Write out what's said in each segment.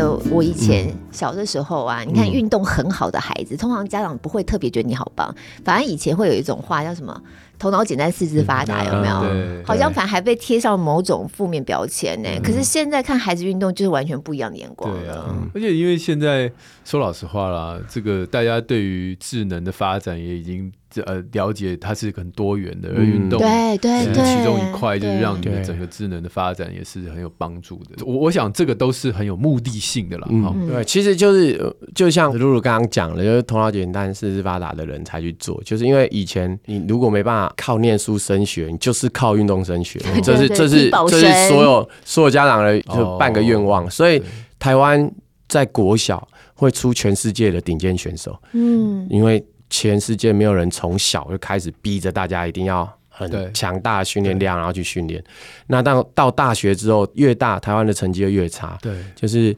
得我以前小的时候啊，嗯、你看运动很好的孩子，通常家长不会特别觉得你好棒，反而以前会有一种话叫什么？头脑简单，四肢发达，有没有？嗯、好像反而还被贴上某种负面标签呢。可是现在看孩子运动，就是完全不一样的眼光。对啊，而且因为现在说老实话啦，这个大家对于智能的发展也已经。呃，了解它是很多元的，而运动对对对，其中一块就是让你的整个智能的发展也是很有帮助的。我我想这个都是很有目的性的啦。嗯，对，其实就是就像露露刚刚讲的，就是头脑简单、四肢发达的人才去做，就是因为以前你如果没办法靠念书升学，你就是靠运动升学，这是这是这是所有所有家长的就半个愿望。所以台湾在国小会出全世界的顶尖选手，嗯，因为。全世界没有人从小就开始逼着大家一定要很强大的训练量，然后去训练。那到到大学之后，越大台湾的成绩就越差。对，就是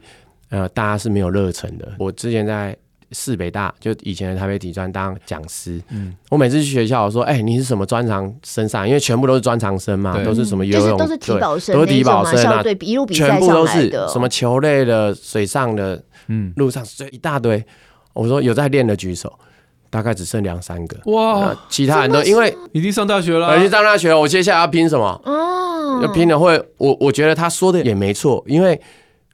呃，大家是没有热忱的。我之前在市北大，就以前的台北体专当讲师。嗯，我每次去学校，我说：“哎、欸，你是什么专长生上？因为全部都是专长生嘛，都是什么游泳，都是体保生，都是体保生啊，对，一路比赛上来的，什么球类的、水上的、嗯，路上这一大堆。我说有在练的举手。”大概只剩两三个哇，其他人都因为已经上大学了，已经上大学了。我接下来要拼什么？哦，要拼的会，我我觉得他说的也没错，因为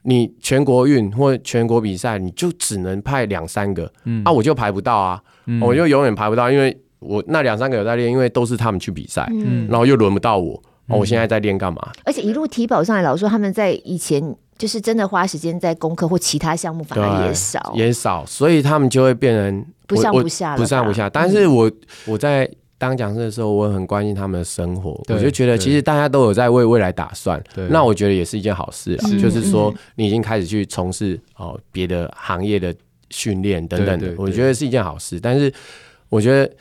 你全国运或全国比赛，你就只能派两三个，嗯，啊，我就排不到啊，嗯、我就永远排不到，因为我那两三个有在练，因为都是他们去比赛，嗯，然后又轮不到我，我现在在练干嘛？而且一路体保上来，老实说他们在以前。就是真的花时间在功课或其他项目，反而也少。也少，所以他们就会变成不上不下了，不上不下。但是我我在当讲师的时候，我很关心他们的生活，我就觉得其实大家都有在为未来打算，那我觉得也是一件好事啊。就是说你已经开始去从事哦别的行业的训练等等的，我觉得是一件好事。但是我觉得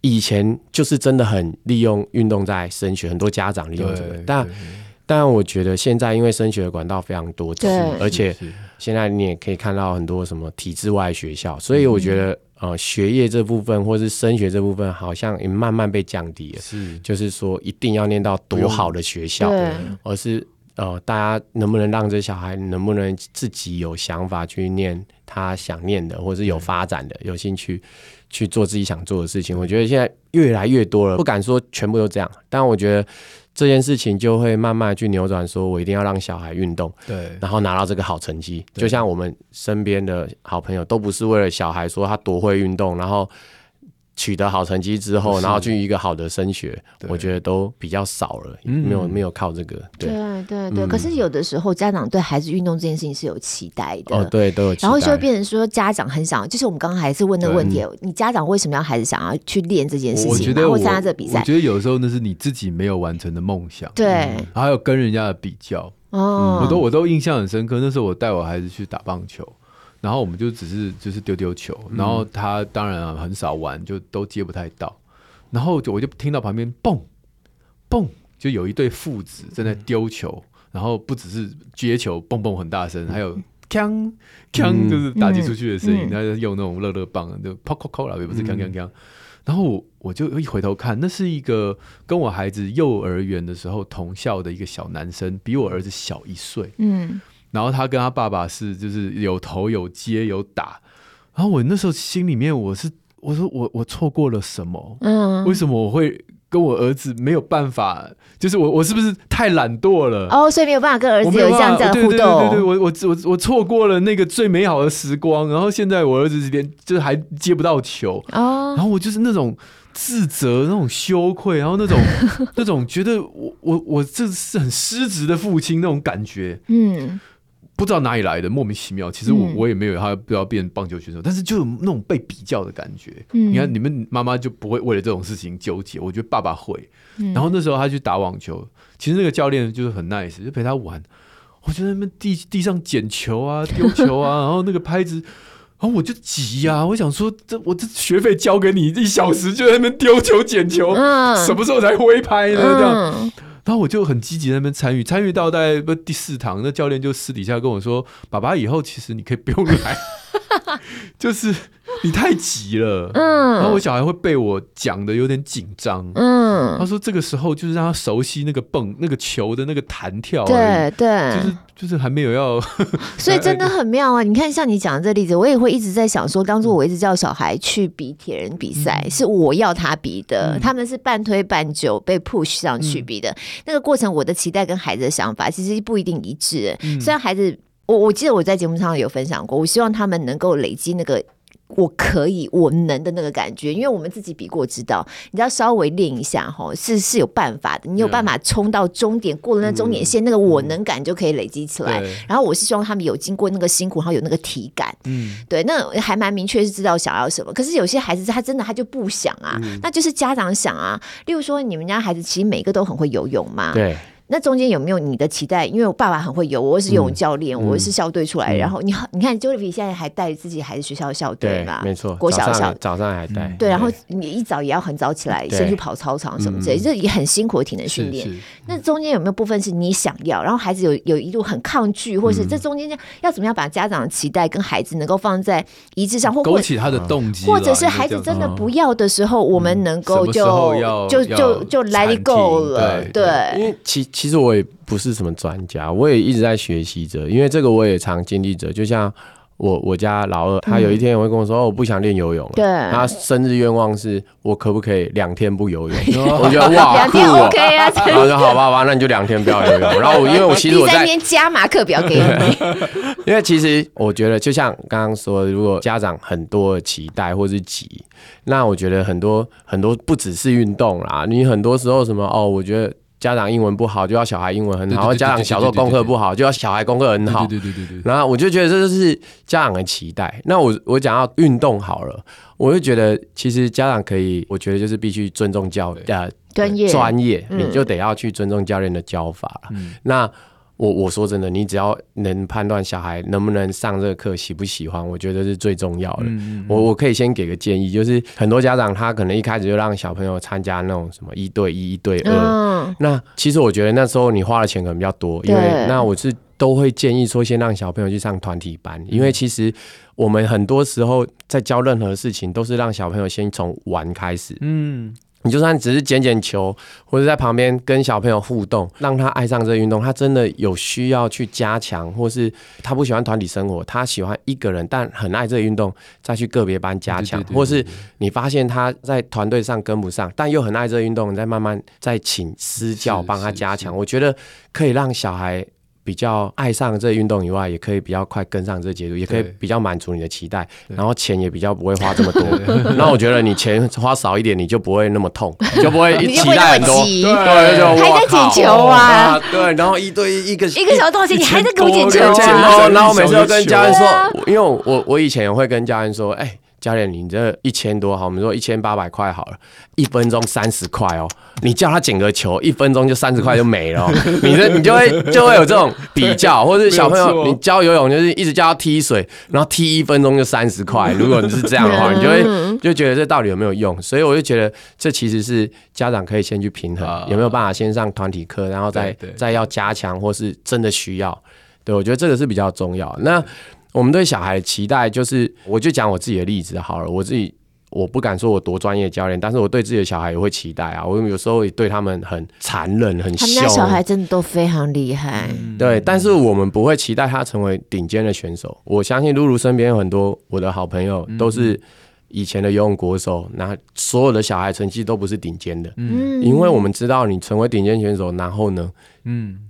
以前就是真的很利用运动在升学，很多家长利用这个，但。但我觉得现在因为升学的管道非常多，对，而且现在你也可以看到很多什么体制外学校，所以我觉得呃学业这部分或是升学这部分好像也慢慢被降低了，是，就是说一定要念到多好的学校，而是呃大家能不能让这小孩能不能自己有想法去念他想念的，或是有发展的、有兴趣去做自己想做的事情。我觉得现在越来越多了，不敢说全部都这样，但我觉得。这件事情就会慢慢去扭转，说我一定要让小孩运动，对，然后拿到这个好成绩。就像我们身边的好朋友，都不是为了小孩说他多会运动，然后。取得好成绩之后，然后去一个好的升学，我觉得都比较少了，没有没有靠这个。对对对，可是有的时候家长对孩子运动这件事情是有期待的，哦对，都有期待。然后就会变成说家长很想，就是我们刚刚还是问那个问题，你家长为什么要孩子想要去练这件事情，然后参加这个比赛？我觉得有时候那是你自己没有完成的梦想，对，还有跟人家的比较。哦，我都我都印象很深刻，那时候我带我孩子去打棒球。然后我们就只是就是丢丢球，然后他当然啊很少玩，就都接不太到。然后就我就听到旁边蹦蹦，就有一对父子正在丢球，然后不只是接球蹦蹦很大声，还有锵锵就是打击出去的声音。他就用那种乐乐棒，就啪啪啪啦，也不是锵锵锵。然后我我就一回头看，那是一个跟我孩子幼儿园的时候同校的一个小男生，比我儿子小一岁。嗯。然后他跟他爸爸是就是有投有接有打，然后我那时候心里面我是我说我我错过了什么？嗯，为什么我会跟我儿子没有办法？就是我我是不是太懒惰了？哦，所以没有办法跟儿子有这样子互动。对对对对，我我我我错过了那个最美好的时光。然后现在我儿子连就是还接不到球哦，然后我就是那种自责、那种羞愧，然后那种 那种觉得我我我这是很失职的父亲那种感觉。嗯。不知道哪里来的莫名其妙，其实我我也没有他不要变棒球选手，嗯、但是就有那种被比较的感觉。嗯、你看你们妈妈就不会为了这种事情纠结，我觉得爸爸会。嗯、然后那时候他去打网球，其实那个教练就是很 nice，就陪他玩。我觉得那边地地上捡球啊、丢球啊，然后那个拍子，然后我就急呀、啊，我想说这我这学费交给你一小时，就在那边丢球捡球，嗯、什么时候才挥拍呢？这样。然后我就很积极在那边参与，参与到大概第四堂，那教练就私底下跟我说：“爸爸以后其实你可以不用来，就是你太急了。嗯，然后我小孩会被我讲的有点紧张。嗯，他说这个时候就是让他熟悉那个蹦那个球的那个弹跳。对对，就是就是还没有要。所以真的很妙啊！你看，像你讲的这例子，我也会一直在想说，当初我一直叫小孩去比铁人比赛，嗯、是我要他比的，嗯、他们是半推半就被 push 上去比的。嗯、那个过程，我的期待跟孩子的想法其实不一定一致。嗯、虽然孩子。我我记得我在节目上有分享过，我希望他们能够累积那个我可以我能的那个感觉，因为我们自己比过，知道你知道稍微练一下哈，是是有办法的，你有办法冲到终点，过了那终点线，那个我能感就可以累积起来。然后我是希望他们有经过那个辛苦，然后有那个体感，嗯，对，那还蛮明确是知道想要什么。可是有些孩子他真的他就不想啊，那就是家长想啊。例如说你们家孩子其实每个都很会游泳嘛，对。那中间有没有你的期待？因为我爸爸很会游，我是游泳教练，我是校队出来。然后你你看，Jolify 现在还带自己孩子学校的校队嘛？没错，国小校早上还带。对，然后你一早也要很早起来，先去跑操场什么之类，这也很辛苦的体能训练。那中间有没有部分是你想要，然后孩子有有一度很抗拒，或是这中间要怎么样把家长的期待跟孩子能够放在一致上，或勾起他的动机，或者是孩子真的不要的时候，我们能够就就就就 let it go 了。对，因为其其实我也。不是什么专家，我也一直在学习着，因为这个我也常经历着。就像我我家老二，他有一天也会跟我说：“嗯、哦，我不想练游泳了。”对，他生日愿望是我可不可以两天不游泳？我觉得哇，两天 OK 啊！然后说好吧，好吧，那你就两天不要游泳。然后我因为我其实我在加码课表给你，因为其实我觉得就像刚刚说的，如果家长很多的期待或是急，那我觉得很多很多不只是运动啦，你很多时候什么哦，我觉得。家长英文不好，就要小孩英文很好；家长小时候功课不好，就要小孩功课很好。对对对对。然后我就觉得这就是家长的期待。那我我讲到运动好了，我就觉得其实家长可以，我觉得就是必须尊重教呃专业专业，你就得要去尊重教练的教法。那。我我说真的，你只要能判断小孩能不能上这个课，喜不喜欢，我觉得是最重要的。嗯嗯、我我可以先给个建议，就是很多家长他可能一开始就让小朋友参加那种什么一对一、一对二。嗯、那其实我觉得那时候你花的钱可能比较多，因为那我是都会建议说先让小朋友去上团体班，因为其实我们很多时候在教任何事情都是让小朋友先从玩开始。嗯。你就算只是捡捡球，或者在旁边跟小朋友互动，让他爱上这个运动。他真的有需要去加强，或是他不喜欢团体生活，他喜欢一个人，但很爱这个运动，再去个别班加强，或是你发现他在团队上跟不上，但又很爱这个运动，你再慢慢再请私教帮他加强。我觉得可以让小孩。比较爱上这运动以外，也可以比较快跟上这节奏，也可以比较满足你的期待，然后钱也比较不会花这么多。那我觉得你钱花少一点，你就不会那么痛，就不会期待很多。对，还在捡球啊？对，然后一对一个 一个小时多少钱？你还在给我捡球？然后每次都跟家人说，因为我我以前也会跟家人说，哎。教练，你这一千多好，我们说一千八百块好了，一分钟三十块哦。你叫他捡个球，一分钟就三十块就没了，你这你就会就会有这种比较，或者是小朋友你教游泳就是一直叫他踢水，然后踢一分钟就三十块。如果你是这样的话，你就会就觉得这到底有没有用？所以我就觉得这其实是家长可以先去平衡，有没有办法先上团体课，然后再再要加强，或是真的需要。对，我觉得这个是比较重要。那。我们对小孩期待就是，我就讲我自己的例子好了。我自己我不敢说我多专业教练，但是我对自己的小孩也会期待啊。我有时候也对他们很残忍、很凶。他们家小孩真的都非常厉害。嗯、对，但是我们不会期待他成为顶尖的选手。我相信露露身边有很多我的好朋友都是以前的游泳国手，那所有的小孩成绩都不是顶尖的。嗯，因为我们知道你成为顶尖选手，然后呢，嗯。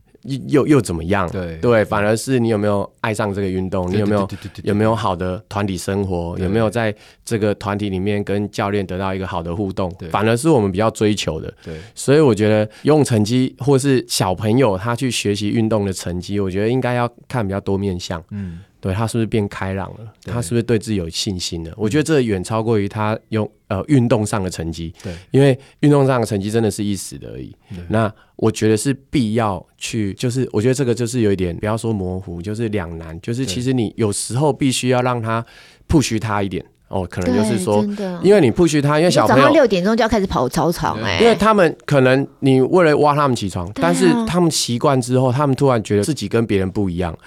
又又怎么样？对对，反而是你有没有爱上这个运动？你有没有有没有好的团体生活？有没有在这个团体里面跟教练得到一个好的互动？反而是我们比较追求的。对，所以我觉得用成绩，或是小朋友他去学习运动的成绩，我觉得应该要看比较多面向。嗯。对，他是不是变开朗了？他是不是对自己有信心了？我觉得这远超过于他用呃运动上的成绩。对，因为运动上的成绩真的是一时的而已。那我觉得是必要去，就是我觉得这个就是有一点不要说模糊，就是两难，就是其实你有时候必须要让他 push 他一点哦，可能就是说，因为你 push 他，因为小朋友早上六点钟就要开始跑操场哎，因为他们可能你为了挖他们起床，但是他们习惯之后，他们突然觉得自己跟别人不一样。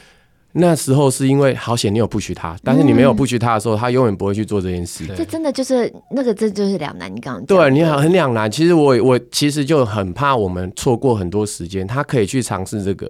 那时候是因为好险你有 push 他，但是你没有 push 他的时候，他永远不会去做这件事。这真的就是那个，这就是两难。你刚刚对你很很两难。其实我我其实就很怕我们错过很多时间，他可以去尝试这个。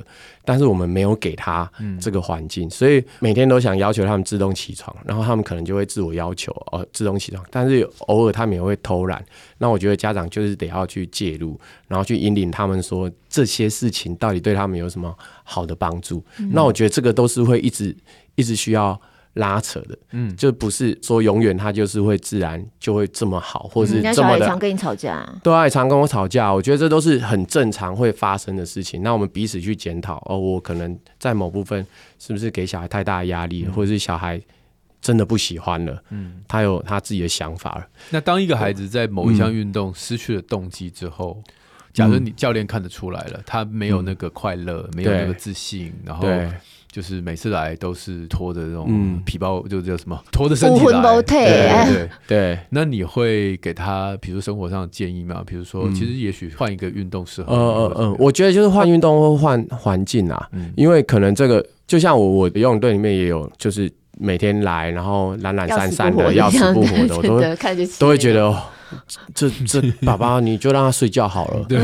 但是我们没有给他这个环境，嗯、所以每天都想要求他们自动起床，然后他们可能就会自我要求哦自动起床，但是偶尔他们也会偷懒。那我觉得家长就是得要去介入，然后去引领他们说这些事情到底对他们有什么好的帮助。嗯、那我觉得这个都是会一直一直需要。拉扯的，嗯，就不是说永远他就是会自然就会这么好，或是这么的。小孩常跟你吵架，对啊，也常跟我吵架，我觉得这都是很正常会发生的事情。那我们彼此去检讨，哦，我可能在某部分是不是给小孩太大的压力，嗯、或者是小孩真的不喜欢了，嗯，他有他自己的想法了。那当一个孩子在某一项运动失去了动机之后，嗯、假如你教练看得出来了，他没有那个快乐，嗯、没有那个自信，然后。就是每次来都是拖着这种皮包，就叫什么拖着身体来。对对对。那你会给他，比如生活上的建议吗？比如说，其实也许换一个运动适合。嗯嗯嗯，我觉得就是换运动或换环境啊，因为可能这个就像我我的游泳队里面也有，就是每天来然后懒懒散散的，要死不活的，我都都会觉得，这这 爸爸你就让他睡觉好了。对。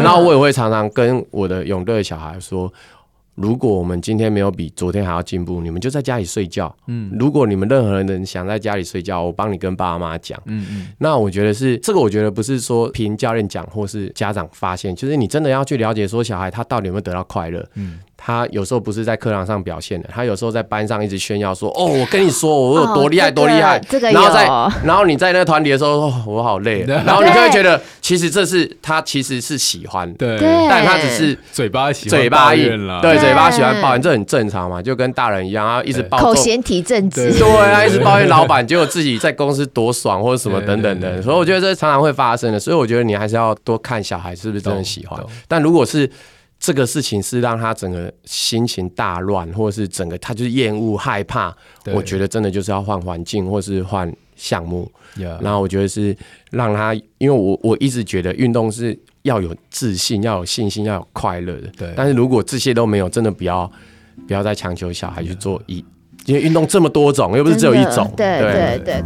然后我也会常常跟我的泳队的小孩说。如果我们今天没有比昨天还要进步，你们就在家里睡觉。嗯，如果你们任何人想在家里睡觉，我帮你跟爸妈讲。嗯嗯，那我觉得是这个，我觉得不是说凭教练讲或是家长发现，就是你真的要去了解说小孩他到底有没有得到快乐。嗯。他有时候不是在课堂上表现的，他有时候在班上一直炫耀说：“哦，我跟你说，我有多厉害，多厉害。”然后在，然后你在那个团体的时候，哦，我好累。然后你就会觉得，其实这是他其实是喜欢，对，但他只是嘴巴喜欢，嘴巴硬了，对，嘴巴喜欢抱怨，这很正常嘛，就跟大人一样，他一直抱怨，口嫌体正直，对，他一直抱怨老板，结果自己在公司多爽或者什么等等的，所以我觉得这常常会发生的。所以我觉得你还是要多看小孩是不是真的喜欢，但如果是。这个事情是让他整个心情大乱，或者是整个他就是厌恶、害怕。我觉得真的就是要换环境，或是换项目。Yeah. 然后我觉得是让他，因为我我一直觉得运动是要有自信、要有信心、要有快乐的。对。但是如果这些都没有，真的不要不要再强求小孩去做一，Yeah. 因为运动这么多种，又不是只有一种。对对对。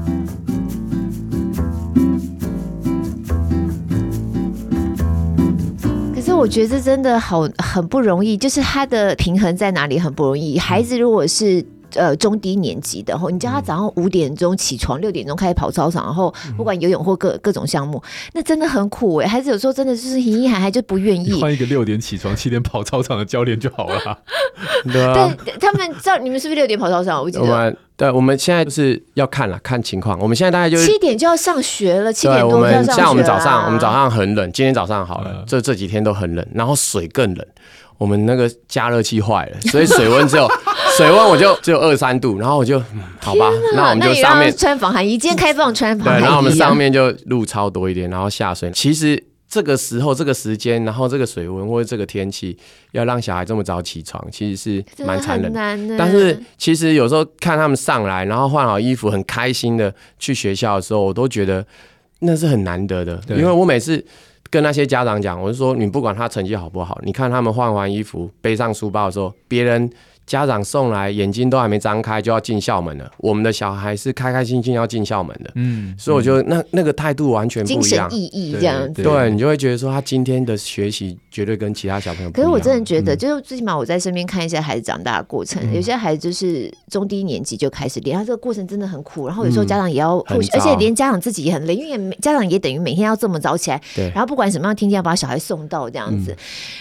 我觉得这真的好很不容易，就是他的平衡在哪里很不容易。孩子如果是呃中低年级的，然后你叫他早上五点钟起床，六点钟开始跑操场，然后不管游泳或各各种项目，那真的很苦哎。孩子有时候真的就是一一喊还就不愿意。换一个六点起床、七点跑操场的教练就好了。对啊，对他们知道你们是不是六点跑操场？我记得。对，我们现在就是要看了，看情况。我们现在大概就是七点就要上学了，七点多就要上学了。像我们早上，我们早上很冷，今天早上好了，这这几天都很冷，然后水更冷。我们那个加热器坏了，所以水温只有水温我就只有二三度，然后我就好吧，那我们就上面穿防寒衣，今天开放穿防寒衣。对，然后我们上面就露超多一点，然后下水。其实。这个时候、这个时间，然后这个水温或者这个天气，要让小孩这么早起床，其实是蛮残忍的。但是其实有时候看他们上来，然后换好衣服，很开心的去学校的时候，我都觉得那是很难得的。因为我每次跟那些家长讲，我是说，你不管他成绩好不好，你看他们换完衣服，背上书包的时候，别人。家长送来，眼睛都还没张开就要进校门了。我们的小孩是开开心心要进校门的，嗯，所以我觉得那那个态度完全不一样，精神意义这样子，对，你就会觉得说他今天的学习绝对跟其他小朋友不一样。可是我真的觉得，就是最起码我在身边看一些孩子长大的过程，有些孩子就是中低年级就开始练，他这个过程真的很苦。然后有时候家长也要，而且连家长自己也很累，因为家长也等于每天要这么早起来，对，然后不管什么样天气要把小孩送到这样子，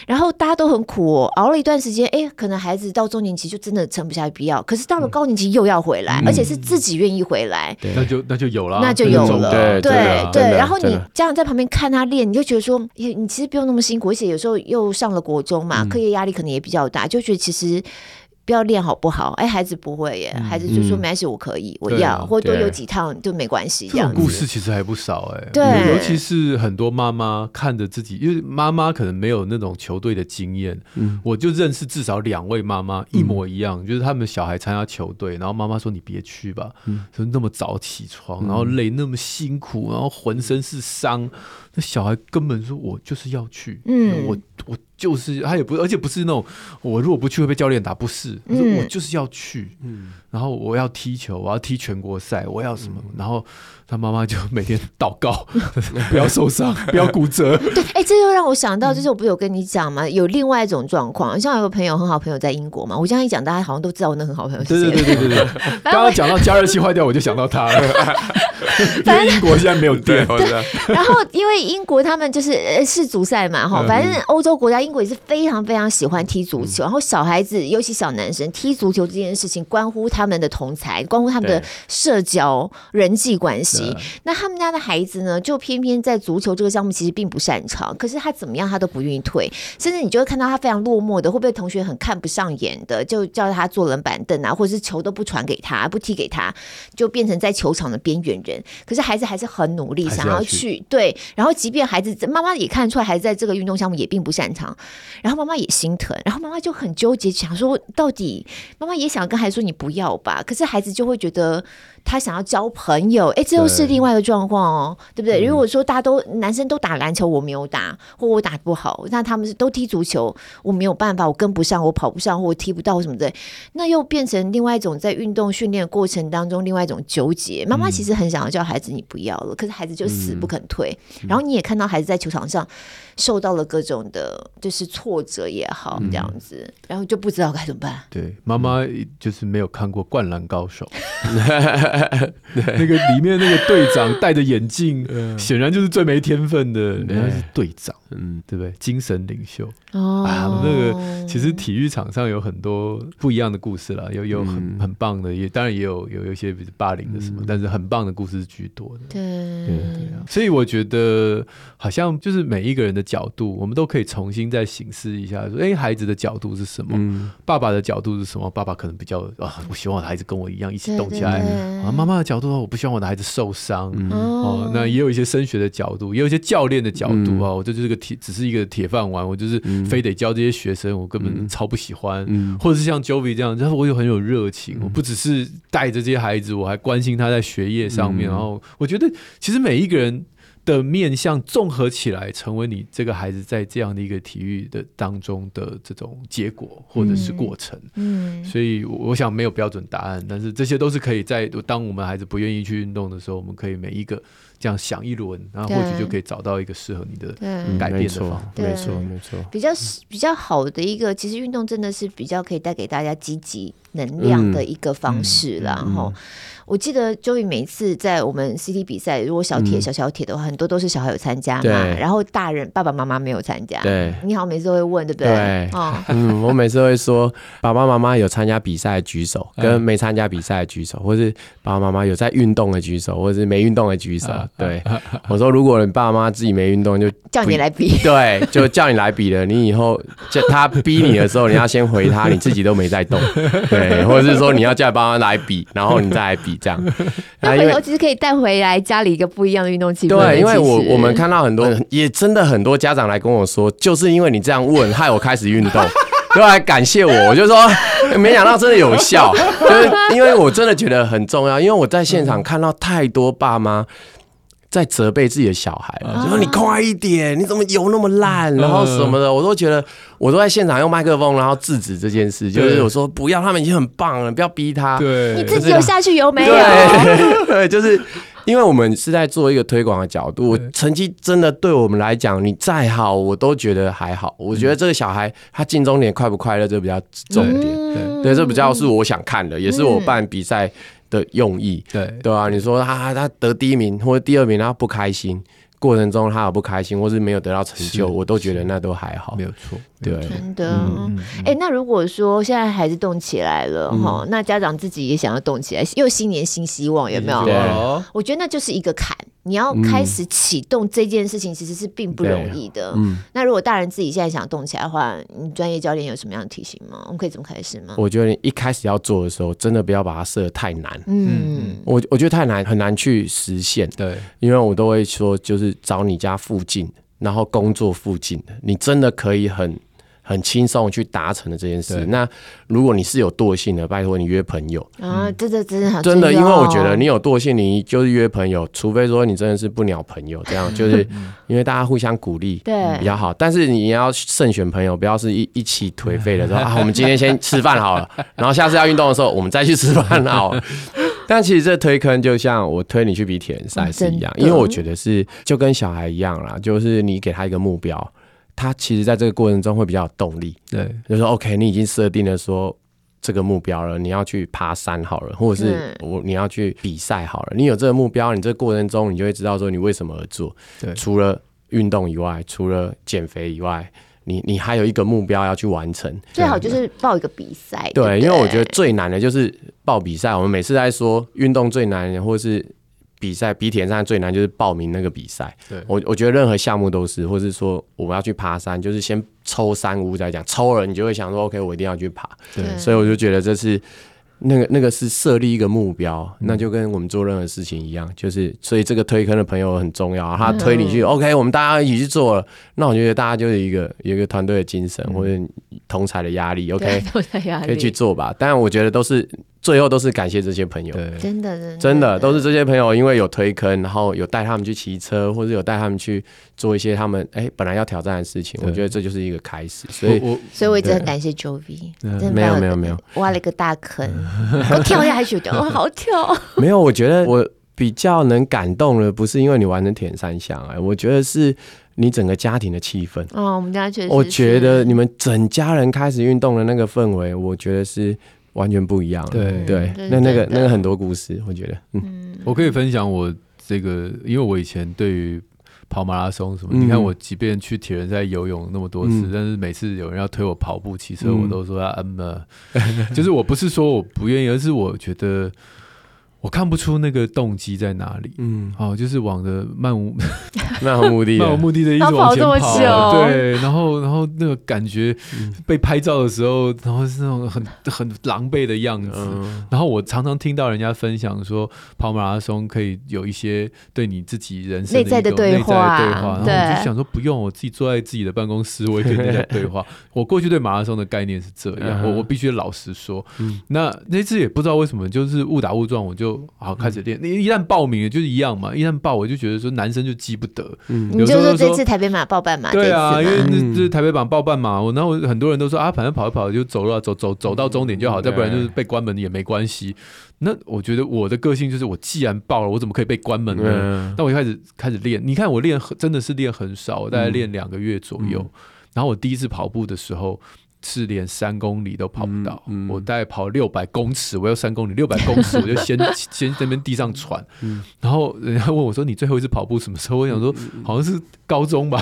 然后大家都很苦哦，熬了一段时间，哎，可能孩子到中年期就真的撑不下去必要，可是到了高年级又要回来，而且是自己愿意回来，那就那就有了，那就有了，对对对。然后你家长在旁边看他练，你就觉得说，你其实不用那么辛苦，而且有时候又上了国中嘛，课业压力可能也比较大，就觉得其实。不要练好不好？哎，孩子不会耶，孩子就说没关系，我可以，我要，或多有几趟就没关系。这样故事其实还不少哎，对，尤其是很多妈妈看着自己，因为妈妈可能没有那种球队的经验。嗯，我就认识至少两位妈妈一模一样，就是他们小孩参加球队，然后妈妈说你别去吧，说那么早起床，然后累那么辛苦，然后浑身是伤，那小孩根本说我就是要去，嗯，我我就是他也不，而且不是那种我如果不去会被教练打，不是，我就是要去，嗯，然后我要踢球，我要踢全国赛，我要什么，然后。他妈妈就每天祷告，不要受伤，不要骨折。对，哎、欸，这又让我想到，就是我不是有跟你讲嘛？有另外一种状况，像有个朋友很好朋友在英国嘛，我这样一讲，大家好像都知道我那很好朋友是谁。对对对对对，刚刚讲到加热器坏掉，我就想到他了。因为英国现在没有电。然后因为英国他们就是世足赛嘛，哈，反正欧洲国家英国也是非常非常喜欢踢足球，然后小孩子尤其小男生踢足球这件事情，关乎他们的同才，关乎他们的社交人际关系。那他们家的孩子呢，就偏偏在足球这个项目其实并不擅长，可是他怎么样他都不愿意退，甚至你就会看到他非常落寞的，会不会同学很看不上眼的，就叫他坐冷板凳啊，或者是球都不传给他，不踢给他，就变成在球场的边缘人。可是孩子还是很努力，想要去，对，然后即便孩子妈妈也看出来孩子在这个运动项目也并不擅长，然后妈妈也心疼，然后妈妈就很纠结，想说到底妈妈也想跟孩子说你不要吧，可是孩子就会觉得。他想要交朋友，哎，这又是另外一个状况哦，对，对不对？如果说大家都男生都打篮球，我没有打，或我打不好，那他们是都踢足球，我没有办法，我跟不上，我跑不上，或我踢不到什么的，那又变成另外一种在运动训练过程当中另外一种纠结。妈妈其实很想要叫孩子你不要了，可是孩子就死不肯退，嗯、然后你也看到孩子在球场上。受到了各种的，就是挫折也好，这样子，嗯、然后就不知道该怎么办。对，妈妈就是没有看过《灌篮高手》，那个里面那个队长戴着眼镜，显然就是最没天分的，人家是队长，嗯，对不对？精神领袖哦，啊，那个其实体育场上有很多不一样的故事啦，有有很、嗯、很棒的，也当然也有有有一些比如霸凌的什么，嗯、但是很棒的故事是居多的。对对对啊，所以我觉得好像就是每一个人的。角度，我们都可以重新再省思一下，说，哎，孩子的角度是什么？嗯、爸爸的角度是什么？爸爸可能比较啊，我希望我的孩子跟我一样一起动起来。啊，妈妈的角度，我不希望我的孩子受伤。嗯、哦，那也有一些升学的角度，也有一些教练的角度啊。嗯、我这就是个铁，只是一个铁饭碗，我就是非得教这些学生，我根本超不喜欢。嗯、或者是像 Jovi 这样，就是我有很有热情，嗯、我不只是带着这些孩子，我还关心他在学业上面。嗯、然后我觉得，其实每一个人。的面向综合起来，成为你这个孩子在这样的一个体育的当中的这种结果或者是过程。嗯，嗯，所以我想没有标准答案，但是这些都是可以在当我们孩子不愿意去运动的时候，我们可以每一个这样想一轮，然后或许就可以找到一个适合你的改变的方法。没错，没错。比较比较好的一个，其实运动真的是比较可以带给大家积极能量的一个方式啦。然后。我记得 Joey 每次在我们 CT 比赛，如果小铁、小小铁的话，很多都是小孩有参加嘛，然后大人爸爸妈妈没有参加。对，你好，每次都会问，对不对？对，嗯，我每次会说，爸爸妈妈有参加比赛举手，跟没参加比赛举手，或是爸爸妈妈有在运动的举手，或是没运动的举手。对，我说，如果你爸妈自己没运动，就叫你来比。对，就叫你来比了。你以后叫他逼你的时候，你要先回他，你自己都没在动。对，或者是说你要叫爸妈来比，然后你再来比。这样，那回头其实可以带回来家里一个不一样的运动器材。对，因为我我们看到很多，也真的很多家长来跟我说，就是因为你这样问，害我开始运动，都来感谢我。我就说，没想到真的有效，就是因为我真的觉得很重要。因为我在现场看到太多爸妈。在责备自己的小孩了，就说你快一点，你怎么游那么烂，然后什么的，我都觉得，我都在现场用麦克风，然后制止这件事，就是我说不要，他们已经很棒了，不要逼他，对，你自己有下去游没有？对，就是因为我们是在做一个推广的角度，成绩真的对我们来讲，你再好，我都觉得还好。我觉得这个小孩他进终点快不快乐，这比较重点，对，这比较是我想看的，也是我办比赛的用意，对对啊，你说他他得第一名或者第二名，他不开心，过程中他有不开心，或是没有得到成就，我都觉得那都还好，没有错。对，真的。哎，那如果说现在孩子动起来了哈，那家长自己也想要动起来，又新年新希望，有没有？我觉得那就是一个坎。你要开始启动这件事情，其实是并不容易的。嗯，那如果大人自己现在想动起来的话，你专业教练有什么样的提醒吗？我们可以怎么开始吗？我觉得你一开始要做的时候，真的不要把它设得太难。嗯，我我觉得太难，很难去实现。对，因为我都会说，就是找你家附近，然后工作附近的，你真的可以很。很轻松去达成的这件事。那如果你是有惰性的，拜托你约朋友啊，真的真的好真的，因为我觉得你有惰性，你就是约朋友，除非说你真的是不鸟朋友，这样 就是因为大家互相鼓励，对比较好。但是你要慎选朋友，不要是一一起颓废的时候 啊，我们今天先吃饭好了，然后下次要运动的时候我们再去吃饭好了。但其实这推坑就像我推你去比铁人赛是一样，因为我觉得是就跟小孩一样啦，就是你给他一个目标。他其实在这个过程中会比较有动力，对，就说 OK，你已经设定了说这个目标了，你要去爬山好了，或者是我你要去比赛好了，你有这个目标，你这个过程中你就会知道说你为什么而做。对，除了运动以外，除了减肥以外，你你还有一个目标要去完成。最好就是报一个比赛。对，因为我觉得最难的就是报比赛。我们每次在说运动最难，或者是。比赛比铁人赛最难就是报名那个比赛。对，我我觉得任何项目都是，或是说我们要去爬山，就是先抽山屋再讲，抽了你就会想说，OK，我一定要去爬。对，所以我就觉得这是。那个那个是设立一个目标，嗯，那就跟我们做任何事情一样，就是所以这个推坑的朋友很重要，他推你去，嗯，OK，我们大家一起去做了，那我觉得大家就是一个有一个团队的精神，嗯，或者同才的压力，OK，可以去做吧。但我觉得都是最后都是感谢这些朋友，对，真的真的真的都是这些朋友，因为有推坑，然后有带他们去骑车，或者有带他们去做一些他们哎本来要挑战的事情，我觉得这就是一个开始。所以，我所以我一直很感谢 Jovi，没有没有没有挖了一个大坑。我跳下去我好跳。没有，我觉得我比较能感动的，不是因为你玩成铁人三项哎，我觉得是你整个家庭的气氛。哦，我们家确实，我觉得你们整家人开始运动的那个氛围，我觉得是完全不一样。对对，那那个那个很多故事，我觉得，嗯，我可以分享我这个，因为我以前对于。跑马拉松什么？你看我，即便去铁人赛游泳那么多次，但是每次有人要推我跑步、骑车，我都说要，嗯嘛，就是我不是说我不愿意，而是我觉得。我看不出那个动机在哪里，嗯，好，就是往着漫无 漫无目的、漫无目的的一直往前跑，对，然后，然后那个感觉被拍照的时候，然后是那种很很狼狈的样子，然后我常常听到人家分享说，跑马拉松可以有一些对你自己人生的内在的对话，然后我就想说，不用，我自己坐在自己的办公室，我也可以跟人家 对话。我过去对马拉松的概念是这样，我我必须老实说，那那次也不知道为什么，就是误打误撞，我就。好，开始练。你一旦报名了，就是一样嘛。一旦报，我就觉得说男生就记不得。嗯，你就说这次台北马报半马。对啊，因为这是台北马报半马。我然后很多人都说啊，反正跑一跑就走了，走走走到终点就好，再不然就是被关门也没关系。那我觉得我的个性就是，我既然报了，我怎么可以被关门呢？那我就开始开始练。你看我练真的是练很少，我大概练两个月左右。然后我第一次跑步的时候。是连三公里都跑不到，嗯嗯、我大概跑六百公尺，我要三公里，六百公尺我就先 先在那边地上喘，嗯、然后人家问我说：“你最后一次跑步什么时候？”我想说好像是高中吧，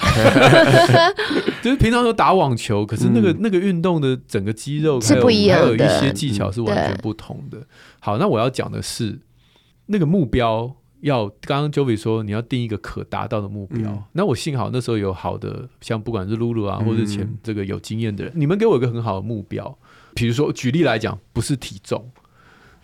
就是平常都打网球，可是那个那个运动的整个肌肉还有还有一些技巧是完全不同的。好，那我要讲的是那个目标。要刚刚 Jovi 说你要定一个可达到的目标，嗯、那我幸好那时候有好的，像不管是露露啊，或者前这个有经验的人，嗯、你们给我一个很好的目标，比如说举例来讲，不是体重。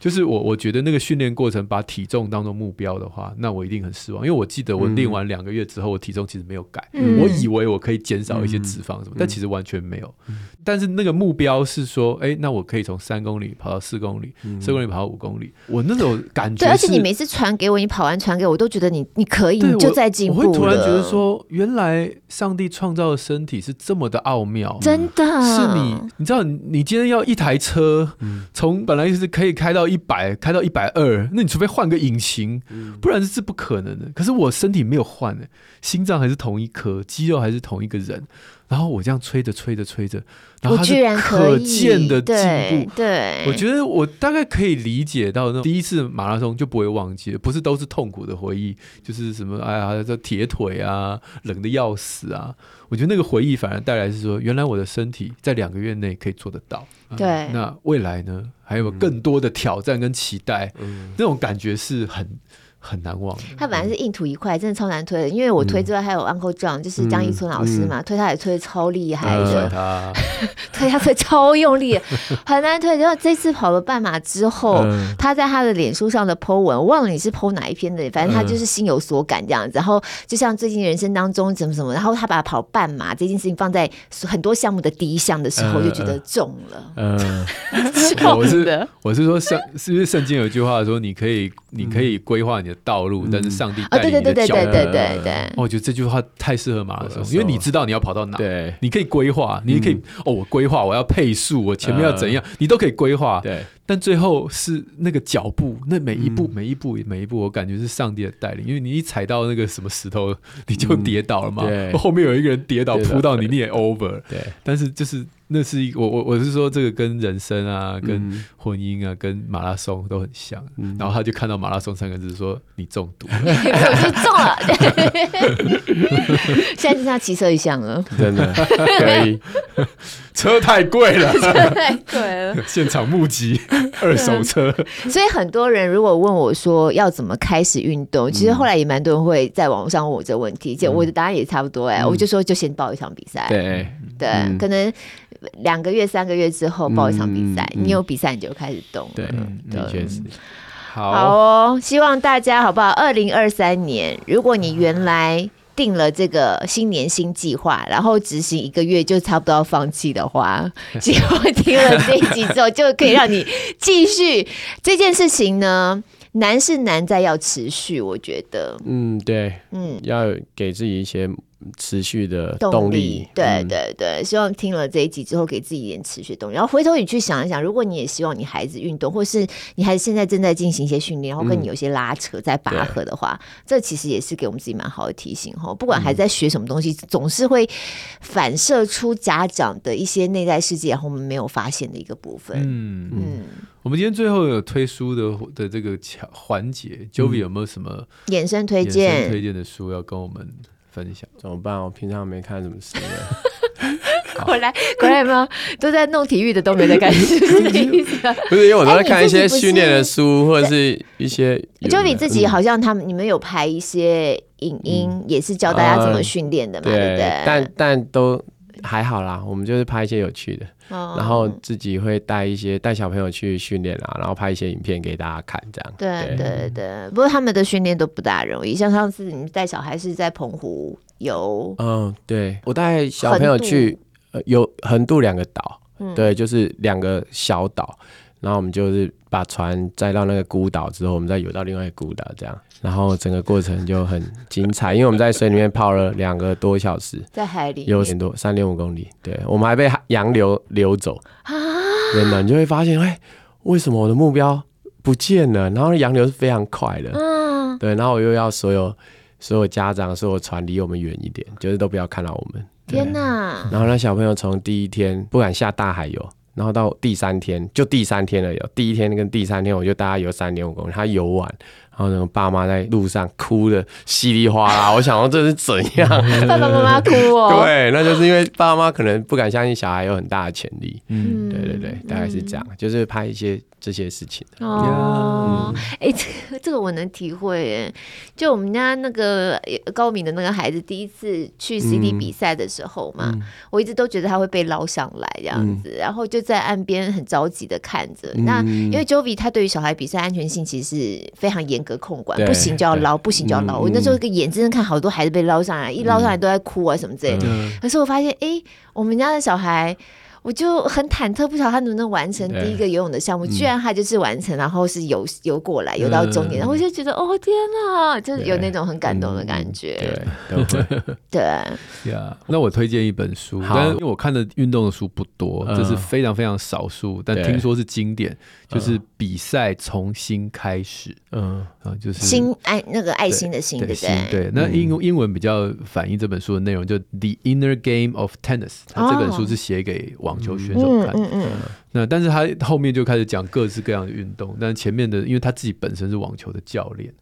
就是我，我觉得那个训练过程把体重当做目标的话，那我一定很失望。因为我记得我练完两个月之后，我体重其实没有改。嗯、我以为我可以减少一些脂肪什么，嗯、但其实完全没有。嗯、但是那个目标是说，哎、欸，那我可以从三公里跑到四公里，四、嗯、公里跑到五公里。我那种感觉，对，而且你每次传给我，你跑完传给我，我都觉得你你可以，你就在进步。我会突然觉得说，原来上帝创造的身体是这么的奥妙，真的。是你，你知道，你今天要一台车，从、嗯、本来就是可以开到。一百开到一百二，那你除非换个引擎，不然是不可能的。可是我身体没有换呢，心脏还是同一颗，肌肉还是同一个人。然后我这样吹着吹着吹着，然后它是可见的进步。对，我觉得我大概可以理解到，那第一次马拉松就不会忘记了，不是都是痛苦的回忆，就是什么哎呀，这铁腿啊，冷的要死啊。我觉得那个回忆反而带来是说，原来我的身体在两个月内可以做得到。对，嗯，那未来呢？还有更多的挑战跟期待，嗯，那种感觉是很。很难忘。他本来是硬土一块，真的超难推的。因为我推之外，还有 Uncle John，就是江一村老师嘛，推他也推的超厉害的，推他推超用力，很难推。然后这次跑了半马之后，他在他的脸书上的 po 文，我忘了你是 po 哪一篇的，反正他就是心有所感这样子。然后就像最近人生当中怎么怎么，然后他把跑半马这件事情放在很多项目的第一项的时候，就觉得中了。嗯，我是我是说圣是不是圣经有句话说，你可以你可以规划你的。道路，但是上帝带领你的脚。对对对对对对对。我觉得这句话太适合马拉松，因为你知道你要跑到哪，对，你可以规划，你可以哦，我规划我要配速，我前面要怎样，你都可以规划。对。但最后是那个脚步，那每一步每一步每一步，我感觉是上帝的带领，因为你一踩到那个什么石头，你就跌倒了嘛。对。后面有一个人跌倒扑到你，你也 over。对。但是就是。那是一我我我是说这个跟人生啊，跟婚姻啊，跟马拉松都很像。嗯、然后他就看到马拉松三个字，说你中毒了，我就中了。现在是像骑车一样了，真的可以。车太贵了，车太贵了。现场募集二手车。所以很多人如果问我说要怎么开始运动，其实后来也蛮多人会在网上问我这个问题，就我的答案也差不多哎、欸，嗯、我就说就先报一场比赛。对对，嗯、可能。两个月、三个月之后报一场比赛，你有比赛你就开始动。对，的确是。好，好哦，希望大家好不好？二零二三年，如果你原来定了这个新年新计划，然后执行一个月就差不多要放弃的话，结果 听了这一集之后，就可以让你继续这件事情呢。难是难在要持续，我觉得。嗯，对，嗯，要给自己一些。持续的动力，动力对对对，希望听了这一集之后，给自己一点持续动力。然后回头你去想一想，如果你也希望你孩子运动，或是你孩子现在正在进行一些训练，然后跟你有些拉扯在拔河的话，嗯、这其实也是给我们自己蛮好的提醒哈。不管孩子在学什么东西，嗯、总是会反射出家长的一些内在世界，然后我们没有发现的一个部分。嗯嗯，嗯我们今天最后有推书的的这个环节，Jovi 有没有什么衍生推荐推荐的书要跟我们？分享怎么办？我平常没看什么书的。果然 果然有没有都在弄体育的都没在干，事不是？不是，因为我都在看一些训练的书，或者是一些。就你自己好像他们你们有拍一些影音，也是教大家怎么训练的嘛，对不对？但但都还好啦，我们就是拍一些有趣的。然后自己会带一些带小朋友去训练啊，然后拍一些影片给大家看，这样。对对对，不过他们的训练都不大容易。像上次你带小孩是在澎湖游，嗯，对，我带小朋友去有横渡两个岛，对，就是两个小岛。然后我们就是把船载到那个孤岛之后，我们再游到另外一个孤岛，这样，然后整个过程就很精彩，因为我们在水里面泡了两个多小时，在海里有点多三点五公里，对，我们还被洋流流走啊，真的，你就会发现，哎，为什么我的目标不见了？然后洋流是非常快的，嗯，对，然后我又要所有所有家长所有船离我们远一点，就是都不要看到我们，天哪！然后那小朋友从第一天不敢下大海游。然后到第三天，就第三天了有，第一天跟第三天，我就带他游三点五公里，他游完。然后那个爸妈在路上哭的稀里哗啦，我想说这是怎样？爸爸妈妈哭哦。对，那就是因为爸爸妈妈可能不敢相信小孩有很大的潜力。嗯，对对对，大概是这样，就是拍一些这些事情。哦，哎，这这个我能体会。就我们家那个高敏的那个孩子，第一次去 CD 比赛的时候嘛，我一直都觉得他会被捞上来这样子，然后就在岸边很着急的看着。那因为 Jovi 他对于小孩比赛安全性其实是非常严。个控管不行就要捞，不行就要捞。我那时候个眼睁睁看好多孩子被捞上来，一捞上来都在哭啊什么之类的。可是我发现，哎，我们家的小孩。我就很忐忑，不晓得他能不能完成第一个游泳的项目。居然他就是完成，然后是游游过来，游到终点。然后我就觉得，哦天哪，就是有那种很感动的感觉。对，对，呀。那我推荐一本书，但因为我看的运动的书不多，这是非常非常少数，但听说是经典，就是比赛重新开始。嗯啊，就是心爱那个爱心的心，对不对？对。那英英文比较反映这本书的内容，就《The Inner Game of Tennis》。他这本书是写给网。网球选手看，嗯嗯，那但是他后面就开始讲各式各样的运动，但是前面的，因为他自己本身是网球的教练，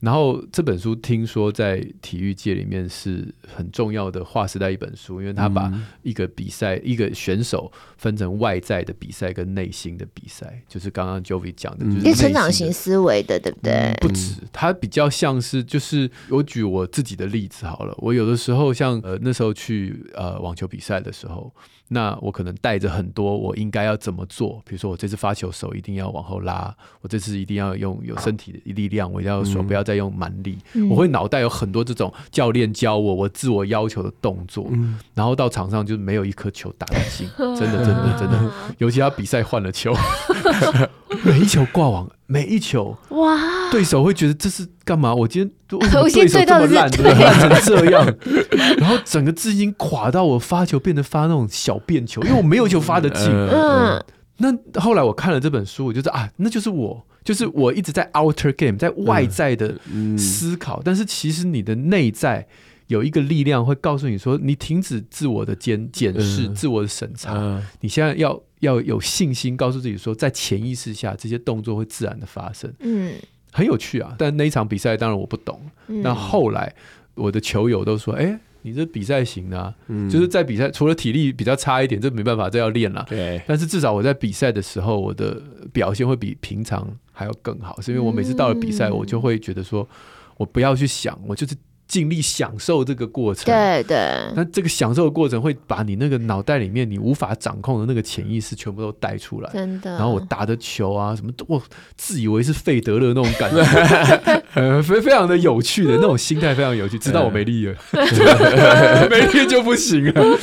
然后这本书听说在体育界里面是很重要的划时代一本书，因为他把一个比赛、嗯、一个选手分成外在的比赛跟内心的比赛，就是刚刚 Jovi 讲的，就是成长型思维的，对不对？嗯、不止，他比较像是就是我举我自己的例子好了，我有的时候像呃那时候去呃网球比赛的时候。那我可能带着很多我应该要怎么做，比如说我这次发球手一定要往后拉，我这次一定要用有身体的力量，我一定要手不要再用蛮力，嗯、我会脑袋有很多这种教练教我我自我要求的动作，嗯、然后到场上就没有一颗球打得进，真的真的真的，尤其他比赛换了球，每一球挂网。每一球，哇！对手会觉得这是干嘛？我今天 对手这么烂，烂成这样，然后整个资金垮到我发球变得发那种小便球，因为我没有球发得进。嗯，那后来我看了这本书，我就说啊，那就是我，就是我一直在 outer game，在外在的思考，但是其实你的内在有一个力量会告诉你说，你停止自我的检检视、自我的审查，你现在要。要有信心，告诉自己说，在潜意识下，这些动作会自然的发生。嗯，很有趣啊。但那一场比赛，当然我不懂。那、嗯、后来，我的球友都说：“哎、欸，你这比赛型啊，嗯、就是在比赛除了体力比较差一点，这没办法，这要练了。对，但是至少我在比赛的时候，我的表现会比平常还要更好，是因为我每次到了比赛，我就会觉得说，我不要去想，我就是。尽力享受这个过程，对对。那这个享受的过程会把你那个脑袋里面你无法掌控的那个潜意识全部都带出来，真的。然后我打的球啊，什么都我自以为是费德勒那种感觉，呃，非非常的有趣的那种心态，非常有趣。知道我没力了，没力就不行了。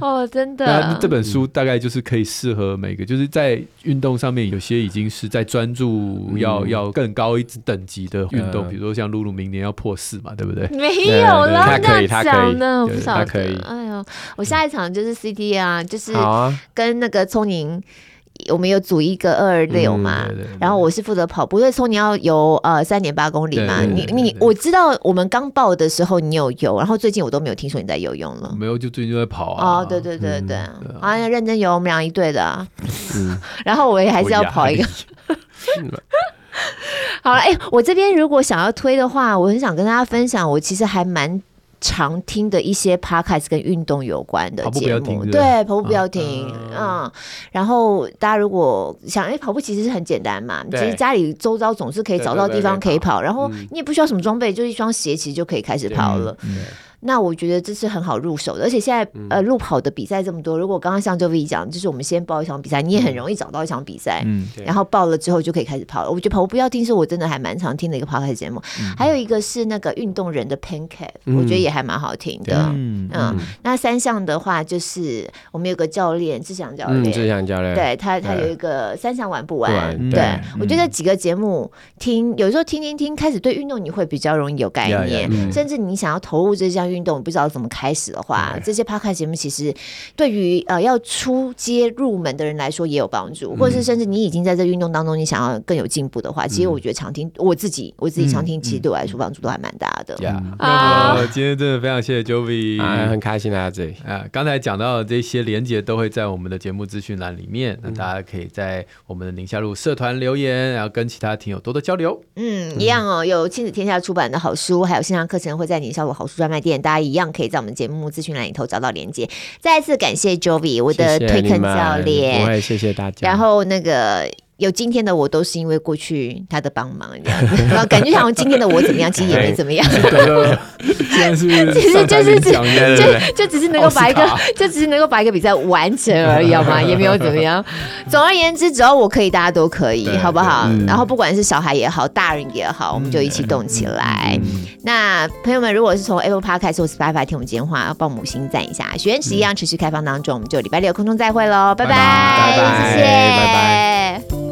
哦，真的。那这本书大概就是可以适合每个，就是在运动上面有些已经是在专注要要更高一等级的运动，比如说像露露明年要破四嘛，对不对？没有了，他可以，他可以，我不晓得。哎呦，我下一场就是 CT 啊，就是跟那个聪宁，我们有组一个二二六嘛，然后我是负责跑步，因为聪宁要游呃三点八公里嘛。你你我知道我们刚报的时候你有游，然后最近我都没有听说你在游泳了。没有，就最近就在跑啊。哦，对对对对，啊，要认真游，我们俩一队的。嗯，然后我也还是要跑一个。好了，哎、欸，我这边如果想要推的话，我很想跟大家分享，我其实还蛮常听的一些 podcast 跟运动有关的节目。对，跑步不要停，啊、嗯。然后大家如果想，哎、欸，跑步其实是很简单嘛，其实家里周遭总是可以找到地方可以跑，然后你也不需要什么装备，就一双鞋其实就可以开始跑了。那我觉得这是很好入手的，而且现在呃路跑的比赛这么多，如果刚刚像 Jovi 讲，就是我们先报一场比赛，你也很容易找到一场比赛，嗯，然后报了之后就可以开始跑了。我觉得跑步不要听，是我真的还蛮常听的一个 podcast 节目。还有一个是那个运动人的 Pancake，我觉得也还蛮好听的。嗯，那三项的话就是我们有个教练志祥教练，志祥教练，对他他有一个三项玩不完，对。我觉得几个节目听，有时候听听听，开始对运动你会比较容易有概念，甚至你想要投入这项。运动不知道怎么开始的话，对这些 podcast 节目其实对于呃要出街入门的人来说也有帮助，嗯、或者是甚至你已经在这运动当中，你想要更有进步的话，嗯、其实我觉得常听我自己我自己常听，其实对我来说帮助都还蛮大的。啊，今天真的非常谢谢 Jovi，、啊、很开心来到这里啊。刚才讲到的这些连接都会在我们的节目资讯栏里面，那大家可以在我们的宁夏路社团留言，然后跟其他听友多多交流。嗯，一样哦，有亲子天下出版的好书，还有线上课程会在宁夏路好书专卖店。大家一样可以在我们节目资讯栏里头找到连接。再次感谢 Jovi，我的推坑教练。谢谢大家。然后那个。有今天的我都是因为过去他的帮忙，这样子，然后感觉像今天的我怎么样，其实也没 怎么样。其实就是只 就就只是能够把一个就只是能够把一个比赛完成而已，好吗？也没有怎么样。总而言之，只要我可以，大家都可以，好不好？然后不管是小孩也好，大人也好，我们就一起动起来。那朋友们，如果是从 Apple Podcast 或 Spotify 听我们节目的话，要帮我们五星赞一下。许愿池一样持续开放当中，我们就礼拜六空中再会喽，拜拜，谢谢，拜拜。